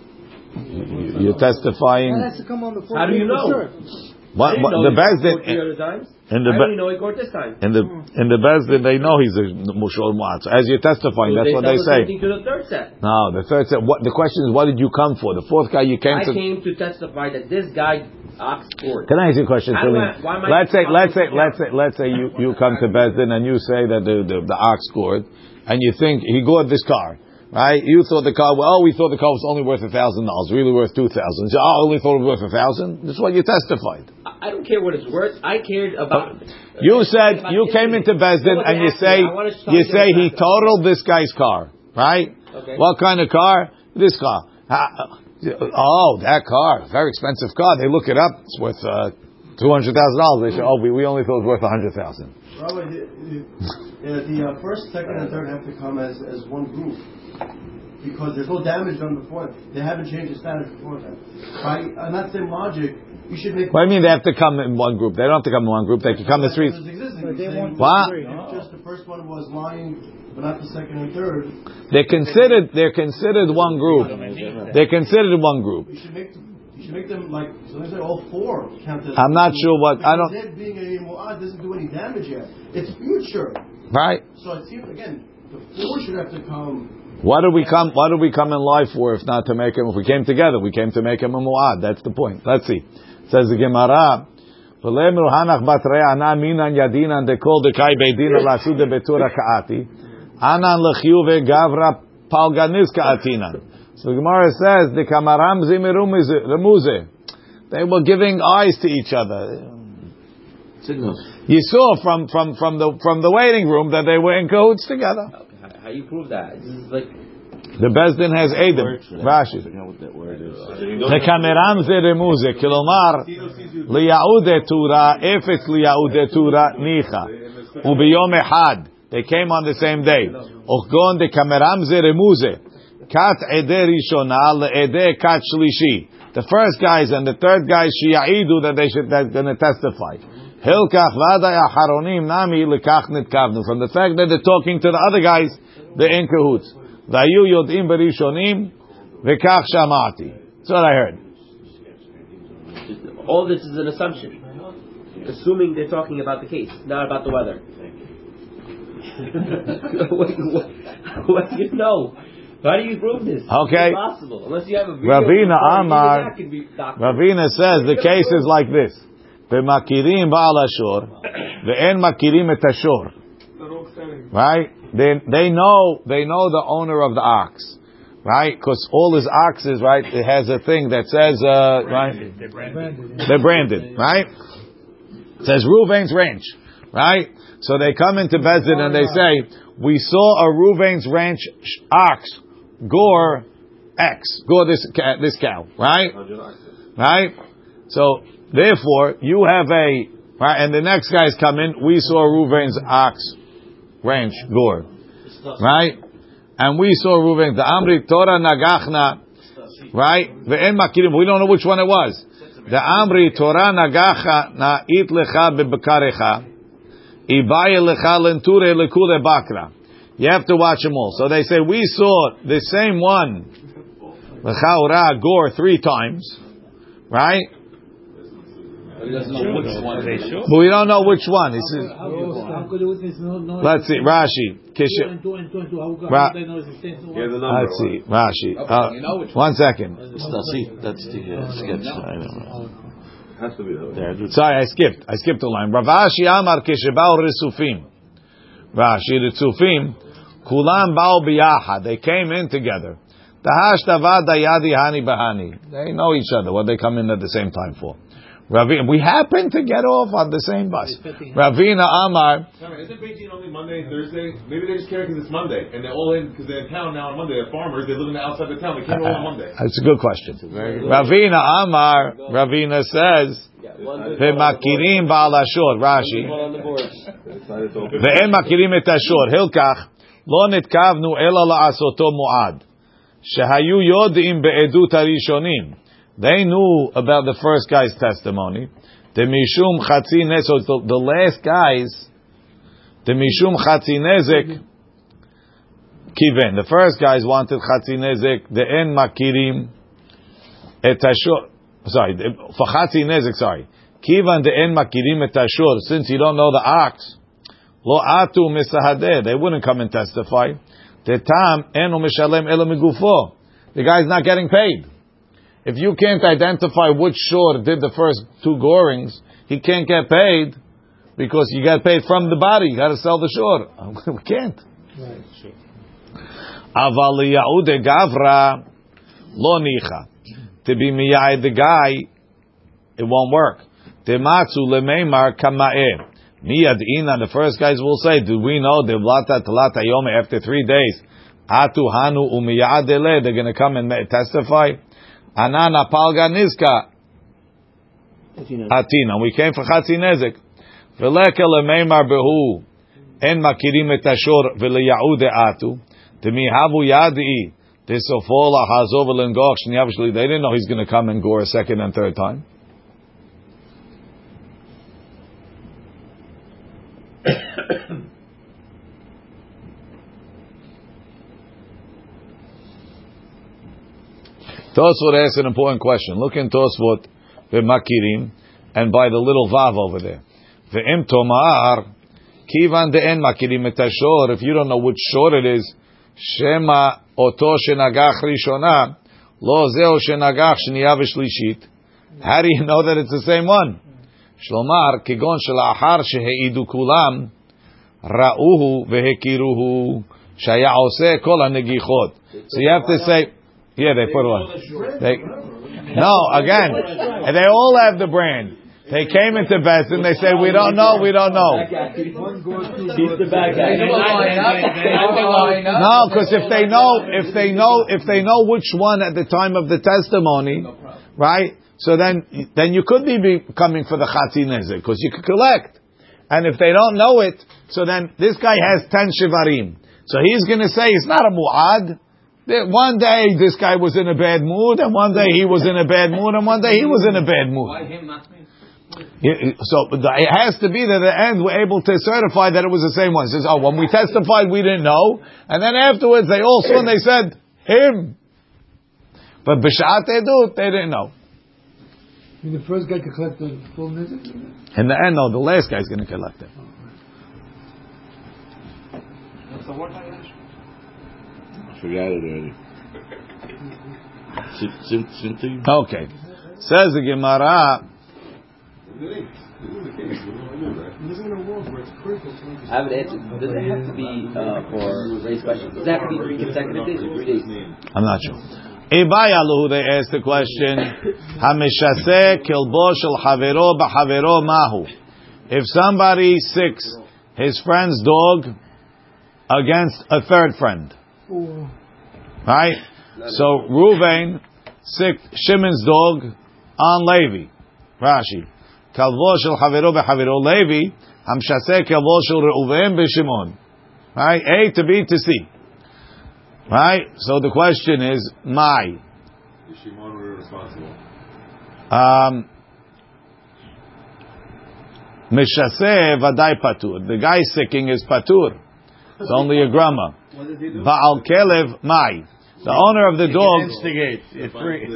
you- You're testifying. has to come on the How do you know? What, I didn't what, the he best court three that times. In the I be- only know he court this time. in the hmm. in the best that they know he's a mushol mu'at. So as you're testifying, So that's what they say. same to the third set. No, the third said. What the question is? What did you come for? The fourth guy you came I to. came to testify that this guy ox. Can I ask you a question, How do I- why am I Let's say, let's say, let's say, let's say you, you come to Bezdin and you say that the, the, the ox scored, and you think he gored this car, right? You thought the car, well, we thought the car was only worth a thousand dollars, really worth two thousand. So, oh, I only thought it was worth a thousand. This is what you testified. I I don't care what it's worth. I cared about. You said about you came into Bezdin and you asked say wanna you say he totaled this guy's car, right? Okay. What kind of car? This car. Ah, Oh, that car, very expensive car. They look it up. It's worth uh, two hundred thousand dollars. They say, oh, we, we only thought it was worth a hundred thousand. Rabbi, the, the, the uh, first, second, and third have to come as, as one group. Because there's no damage done before. They haven't changed the status before that. By, on that same logic, you should make. What do you mean they have to come in one group? They don't have to come in one group. They can come in three. It's existing. But want What? three. If just the first one was lying, but not the second and third, They're considered. They're considered one group. They're considered one group. you should make them, you should make them like, so they say all four count as. I'm not sure what- I don't- Because It being a mu'ad ah, doesn't do any damage yet. It's future. Right? So it seems, again, the four should have to come. What did we come? What did we come in life for if not to make him? If we came together, we came to make him a muad. That's the point. Let's see. Says the Gemara. "V'lemru hanach bat re'ana minan yadinan dekol dekai beidina lasu de betura kaati. Anan lechiuve gavra palganis kaatinan. So the Gemara says the kamaram. They were giving eyes to each other. Signals. You saw from, from, from the from the waiting room that they were in cahoots together. How, how you prove that? This is like the Bezdin has Adam. Rashi. The kameram remuze. Kilomar, liyaude tura, if it's liyaude tura, nicha. Ubiyom had They came on the same day. Ochgon de kameram Zeremuze. Kat ede rishona, le'ede kat shlishi. The first guys and the third guys, shia'idu, that they should, that's gonna testify. Hilkach vaday acharonim nami lekach nitkavnu. From the fact that they're talking to the other guys, they're in cahoots. והיו יודעים בראשונים, וכך שמעתי. That's what I heard. all this is an assumption, assuming they're talking about the case, not about the weather. [LAUGHS] what, what, what do you know? How do you prove this? Okay. It's impossible unless you have a video. Ravina recording, even Amar- that can be documented. Ravina says the case is like this. במכירים בעל השור, ואין מכירים את השור. Right? They, they know, they know the owner of the ox. Right? Because all his oxes, right, it has a thing that says, uh, right? They're branded. They're branded, right? It says Ruvain's Ranch, right? So they come into Bezin and they say, we saw a Ruvain's Ranch ox gore X, gore this ca- this cow, right? Right? So therefore, you have a right, and the next guys come in. We saw Ruvain's ox ranch gore, right? And we saw Ruvain the Amri Torah Nagachna, right? The En Makirim. We don't know which one it was. The Amri Torah Nagacha na it lecha bebekarecha, ibaya lecha lenture lekule bakra. You have to watch them all. So they say we saw the same one, lecha gore three times, right? Show. But we don't know which one. He says, let's see, Rashi. two Kish- and two and two and two? How Ra- come they know existence? Yeah, the number. Let's see, Rashi. Uh, one second. That's the sketch. Has to be that. Sorry, I skipped. I skipped a line. Rav Ashi Amar Kishebao Risufim. Rashi Risufim. Kulam Bao Biyaha. They came in together. They know each other. What they come in at the same time for. Ravina, we happen to get off on the same bus. Ravina Amar. Isn't Bezdin only Monday and Thursday? Maybe they just care because it's Monday, and they're all in because they're in town now on Monday. They're farmers. They live in the outside of town. They can't roll on Monday. [LAUGHS] That's a good question. Ravina Amar. Ravina says. "Vemakirim בעל השור, רש"י, ואין מכירים את השור, הלקח, לא נתקבנו אלא לעשותו מועד, שהיו יודעים בעדות they knew about the first guy's testimony. The mishum chatzine, so the, the last guy's, the mishum chatzinezek kiven. The first guys wanted chatzinezek, the en makirim etashur. Sorry, for chatzinezek, sorry. Kivan the en makirim etashur. Since you don't know the ox, lo atu misahadeh. They wouldn't come and testify. The tam enu mishalem elamigufo. The guy's not getting paid. If you can't identify which shore did the first two gorings, he can't get paid because you got paid from the body. You got to sell the shore. [LAUGHS] we can't. Aval Yahude Gavra lo nicha. To be miyai the guy, it won't work. Tematzu lemeimar kama'eh. Miyad ina. The first guys will say, "Do we know the blata talata yom after three days? Atu hanu umiyadele. They're going to come and testify. Anana palga nizka atina. We came for chatzi nezek. Veleke lemeimar behu. En makirim et ashor v'leyaude atu. Temi havu yadi. This ofola hazov shniyavishli. They didn't know he's going to come and gore a second and third time. Tosfot asks an important question. Look in Tosfot the Makirim, and by the little vav over there. the Ve'im tomar kivan de'en makirim et ashor. If you don't know which shor it is, shema oto shenagach rishona lo zeo shenagach shniya. How do you know that it's the same one? Shlomar kigon shelachar sheheidu kulam ra'uhu vehekiruhu shaya oseh kol hanegichot. So you have to say. Yeah, they put one. They, no, again, they all have the brand. They came into Beth and they say, "We don't know, we don't know." He's the bad guy. No, because if they know, if they know, if they know which one at the time of the testimony, right? So then, then you could be coming for the chatzin because you could collect. And if they don't know it, so then this guy has ten shivarim. So he's going to say it's not a mu'ad. That One day this guy was in a bad mood, and one day he was in a bad mood, and one day he was in a bad mood. Why him, not me? So it has to be that at the end we're able to certify that it was the same one. It says, oh, when we testified, we didn't know, and then afterwards they all saw and they said him. But b'shat edut, they didn't know. I mean, the first guy could collect the full nizik? In the end, no, the last guy's going to collect it. Forgot it already. Sim- sim- Something. Okay. Says the Gemara. I have an answer. Does it have to be uh, for race questions? Does it have to be three consecutive days or three days? I'm not sure. Ibayalu, they asked the question, Hamishase kilbo shel havero b'havero mahu. If somebody sicks his friend's dog against a third friend, right? So Ruvain sicked Shimon's dog on Levi. Rashi. Kalvo shel havero b'havero Levi, Hamshase kalvo shel Reuven b'Shimon. Right? A to B to C. Right? So the question is, my. Is Shimon responsible? Um, Mishaseh vadai patur. The guy sicking is patur. It's only a grama. Ba'al kelev mai. The owner of the dog. Instigate.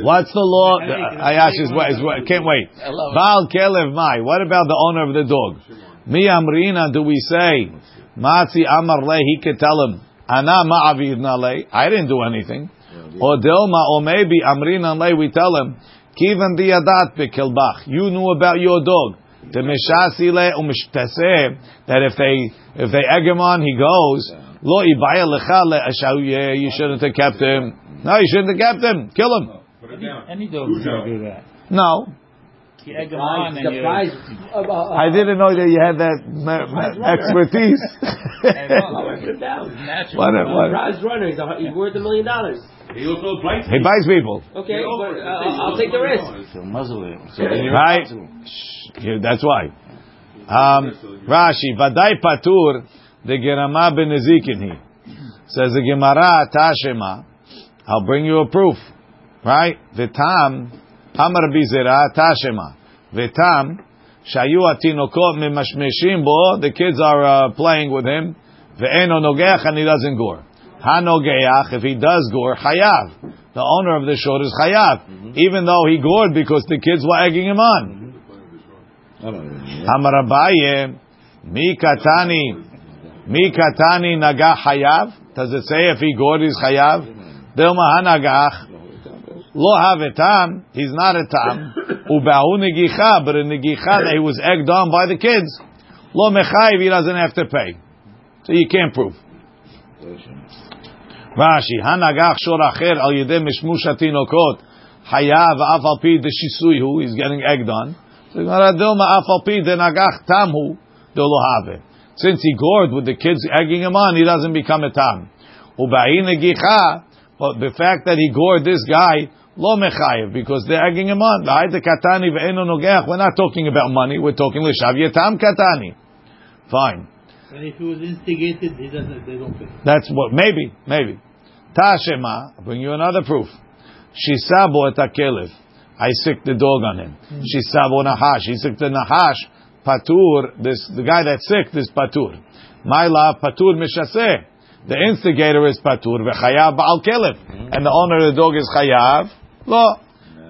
What's the law? Ayash is, is, is can't wait. Baal kelev mai. What about the owner of the dog? Mi amrina. Do we say matzi amar le? He could tell him ana ma'avir nale. I didn't do anything. Or dilma, or maybe amrina le. We tell him kivan diadat bekilbach. You knew about your dog. The mishasile umishtaseh that if they if they egg him on, he goes. Lo ibaya lecha le'ashau. You shouldn't have kept him. No, you shouldn't have kept him. Kill him. Put it down. Any dog's gonna do that. No, You egg them on The and you. prize. I didn't know that you had that ma- ma- expertise. [LAUGHS] Put it down. Natural. What a- what a- Prize runner. He's, he's worth a million dollars. He also bites he bites people. Okay, but uh, I'll take the risk. So muzzle. So Right. Yeah, that's why. Um, Rashi, Vadai Patur, the Gerama ben Ezekin he. Says the Gemara, Tashema, I'll bring you a proof. Right? Vitam, Amar Bizera, Tashema. Vitam, Shayu atinokot memashmeshim bo, the kids are uh, playing with him. Ve'eno nogeach, and he doesn't gore. Hanogeach, if he does gore, chayav. The owner of the shore is chayav. Mm-hmm. Even though he gored because the kids were egging him on. I don't know. Amar mi katani, mi katani naga hayav. Does it say if he gored is hayav? Dilma hanagach. Lo have a tam. He's not a tam. [COUGHS] Ubahu negicha, but a negicha that he was egged on by the kids. Lo mechayiv, he doesn't have to pay. So you can't prove. Rashi, hanagach shor al yedem mishmush atinokot hayav af al pi de shisuihu, he's getting egged on. So dilma af al pi de nagach tamhu, de lo. Since he gored with the kids egging him on, he doesn't become a tam. Negicha, but the fact that he gored this guy, lo mechayev, because they're egging him on. We're not talking about money. We're talking l'shav yetam katani. Fine. And if he was instigated, he doesn't, they don't pay. That's what, maybe, maybe. Tashema, I'll bring you another proof. Shisabo et akelev. I sick the dog on him. Hmm. Shisabo nahash. He sick the nahash. Patur, this, the guy that's sick, this patur. My love, patur mishaseh. The instigator is patur, v'chayav ba'al kelev. Hmm. And the owner of the dog is chayav. Lo.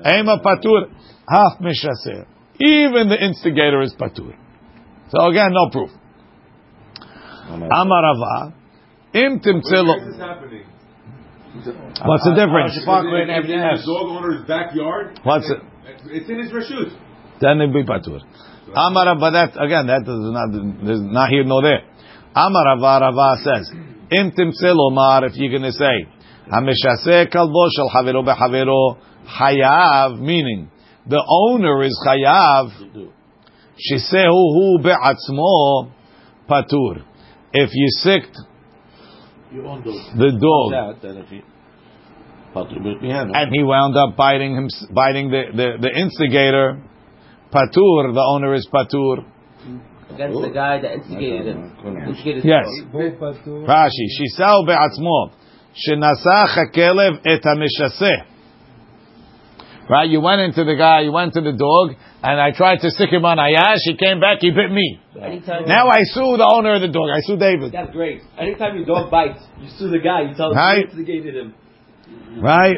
Ema patur. Half mishaseh. Even the instigator is patur. So again, no proof. Amar Rava. Im timtzelo. Where is this happening? What's the difference? It's in the dog owner's backyard. What's it? It's in his reshut. Then it be patur. Amara, but that again, that is not there's not here nor there. Amarava Rava says, Im timtzelo mar, if you're going to say, Hamishaseh kalbo shel havero behavero hayav, meaning the owner is chayav. Shisehu hu be'atzmo patur. If you sicked You own those. the dog That, then if he- and he wound up biting him, biting the, the, the instigator, patur, the owner is patur. Against the guy that instigated him. Instigated the Yes. dog. Rashi, Shisao be'atzmo, shenasach hakelev et hameshaseh. Right, you went into the guy, you went to the dog, and I tried to stick him on Ayash, he came back, he bit me. Anytime Now I sue the owner of the dog, I sue David. That's great. Anytime your dog bites, you sue the guy. You tell him Right. you instigated him. Right?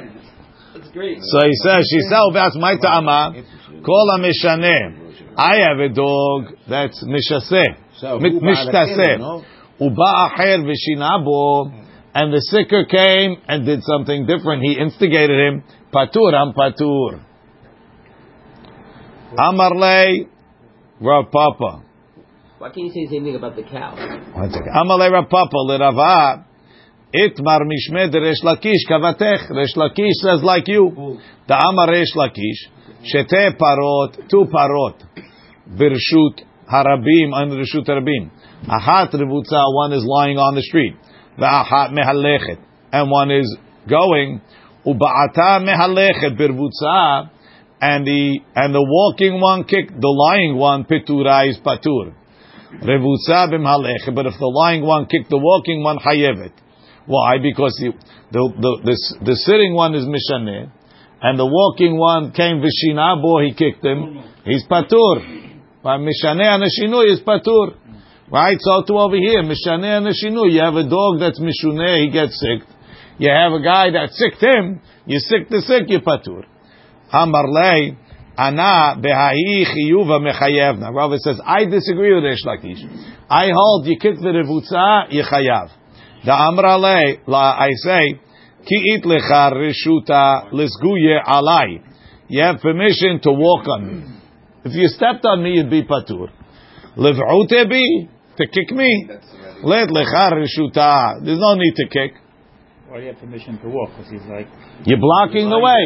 That's great. So he says, Shisao my ta'ama, kol ha-mishaneh. I have a dog that's mishaseh. So, Mit- who mishtaseh. Uba acher v'shinabo, and the sicker came and did something different. He instigated him. Patur, I'm patur. Amarle, Rav Papa. Why can't you say the same thing about the cow? One second. Amarle Rav Papa, l'Rava, itmar mishmed Resh Lakish kavatech. Resh Lakish says like you. The Amar Resh Lakish, shete parot, two parot, birshut harabim, and reshut harabim. Ahat revutza, one is lying on the street. V'ahat mehalechet, and one is going. Uba'ata mehalechet birvutza, and the and the walking one kick, the lying one pitura is patur. Revutza b'mhalechet, but if the lying one kicked the walking one hayevet. Why? Because the the the, the, the sitting one is mishaneh, and the walking one came vishinabo, he kicked him. He's patur. By mishaneh and shinu is patur. Right? So to over here, mishaneh and shinu. You have a dog that's mishuneh, he gets sick. You have a guy that sicked him. You sick the sick, you patur. Amar lei, ana behahi chiyuva mechayevna. Rava says, I disagree with Reish Lakish. I hold you kick the revutza, you chayav. The amra lei, la, I say, ki it lecha reshuta alai. You have permission to walk on me. If you stepped on me, you'd be patur. Liv'ute bi, to kick me. Let lecha reshuta. There's no need to kick. Why do you have permission to walk? Because he's like, You're blocking the way.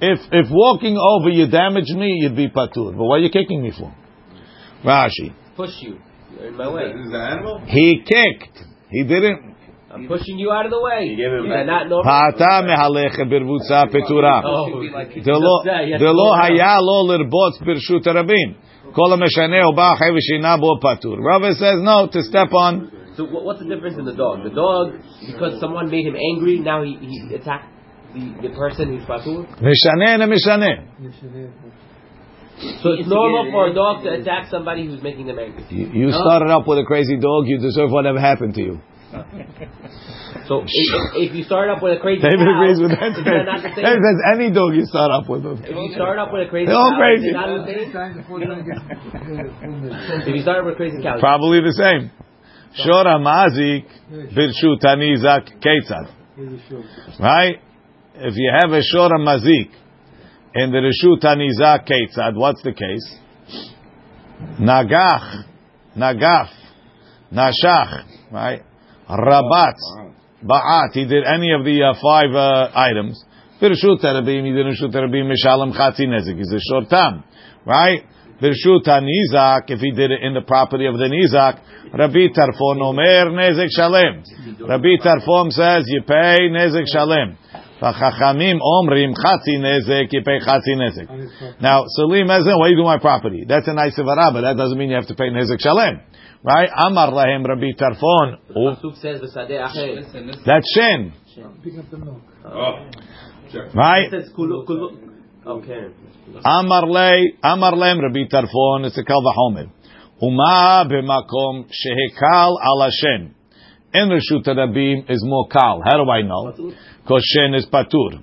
If if walking over you damage me, you'd be patur. But what are you kicking me for? Rashi. Push you. You're in my way. This is the animal? He kicked. He didn't. I'm pushing you out of the way. You gave not normal. Pa'ata mehalecha birvutza petura. Delo delo haya lo lirbot birshut rabin. Kol ha-meshaneh uba chay v'shina bo patur. Rava says no to step on. So what, what's the difference in the dog? The dog, because someone made him angry, now he, he attacked the, the person who's patur. Meshaneh and meshaneh. So it's normal for a dog to attack somebody who's making them angry. You, you started up with a crazy dog. You deserve whatever happened to you. So if, if you start up with a crazy David cow, agrees with that not the David same? says any dog you start up with. Them. If you start up with a crazy They're all cow, crazy. is it not the same? If you start up with a crazy cow, Probably the same. Shora mazik birshut hanizak ketzad. Right? if you have a shora mazik in the reshut hanizak ketzad, what's the case? Nagach, nagaf, nashach, right? Rabat, ba'at. He did any of the uh, five uh, items. Birshut Rabim, he did Reshut Rabim, Mishalem Chatzi Nezik. He's a short tam, right? Birshut Nizak, if he did it in the property of the Nizak, Rabbi Tarfon Omer Nezek Shalem. Rabbi Tarfon says you pay Nezek Shalem. Chachamim Omrim Chatzi Nezek, you pay Chatzi Nezek. Now, Salim Ezen, what do you do my property? That's a nice Ivara, but that doesn't mean you have to pay Nezek Shalem. Right? Amar Lahem Rabbi Tarfon. Oh. Pasuk says the sadeh acher. Listen, listen. That's Shen. Picking up the milk. Oh. Right? It says kulu kulu. Okay. Amar lei, Amar leim Rabbi Tarfon, it's a kal v'homer. Uma b'makom shehekal al Hashem. In Reshut Rabim is more kal. How do I know? Because Shen is patur.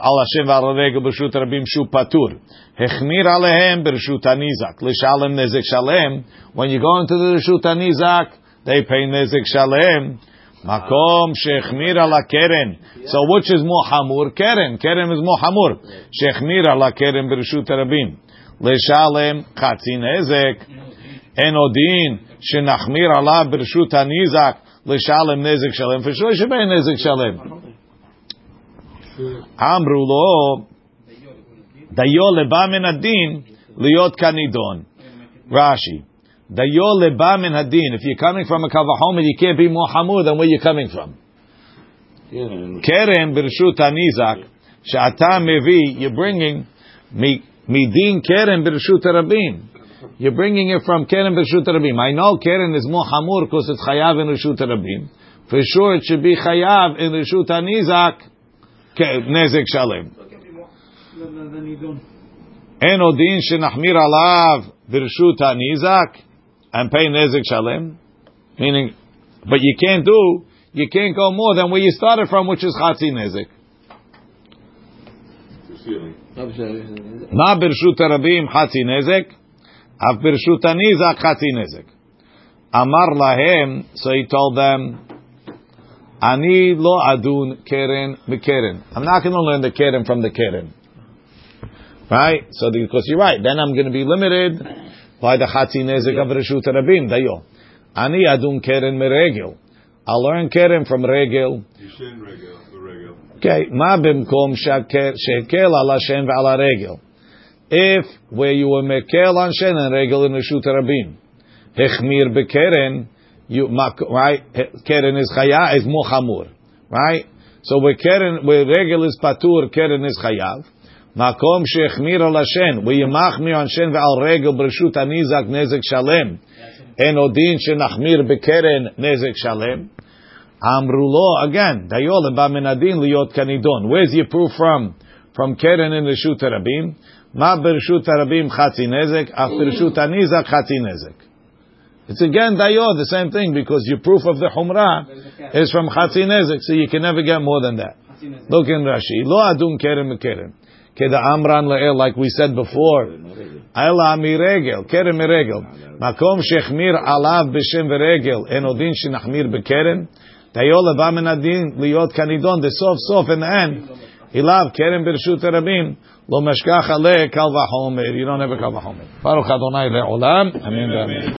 Al Hashem v'al regel b'Reshut Rabim shu patur. Hechmir alehem b'Reshut Anizak. L'shalem nezek shalem. When you go into the Reshut they pay nezek shalem. Makom shechmir ala keren. So which is more hamur? Keren. Keren is more hamur. Shechmir ala keren b'reshut rabim. Leshalem chatzin ezek. En odin shenachmir ala b'reshut hanizak. Leshalem nezek shalem. For sure shebei nezek shalem. Amru lo. Dayo leba min adin liot kanidon. Rashi. Dayo leba min hadin. If you're coming from a kavahomer, you can't be more hamur than where you're coming from. Keren b'rshut hanizak, she'ata mevi, you're bringing midin keren b'rshut rabim. You're bringing it from keren b'rshut rabim. I know keren is more hamur because it's chayav in reshut rabim. For sure, it should be chayav in reshut hanizak, ke- nezek shalem. En odin shenachmir alav b'rshut hanizak and pay nezek shalem. Meaning, but you can't do, you can't go more than where you started from, which is chatzi nezek. Ceiling. Ma birshut rabim chatzi nezek, av birshut hanizak chatzi nezek. Amar lahem, so he told them, Ani lo adun keren bekeren. I'm not going to learn the keren from the keren. Right? So because you're right, then I'm going to be limited by the chatzi nezek of reshut rabim. Dayo. Ani adun keren meregel. I'll learn keren from regel. Yishin regel. The regel. Okay, ma bimkom shekel ala shen ve'ala regel. If where you were mekel on shen and regel in reshut rabim, hechmir bekeren, you right? Keren is chaya is more chamur, right? So where keren where regel is patur, keren is chayav. Makom shechmir ala shen, where you machmir on shen ve'al regel b'reshut anizak nezek shalem, en odin shenachmir bekeren nezek shalem. Amrulo again. Dayol ba menadin liot kanidon. Where's your proof from? From Keren in the Reshut Rabim. Ma bereshut Rabim chatzi nezek. Af bereshut Anizak chatzi nezek. It's again dayol the same thing because your proof of the Humrah is from chatzi nezek, so you can never get more than that. Look in Rashi. Lo adun Keren mekeren. Keda amran le'el, like we said before. Ela miregel, keren miregel. Makom shechmir alav b'shem v'regel, en odin shenachmir bekeren. Dayol leba min adin liot kanidon. The sof sof in the end. Ilav keren b'rshut rabim. Lo meshkach ale kal v'homer. You don't have a. Baruch Adonai le'olam. Amen.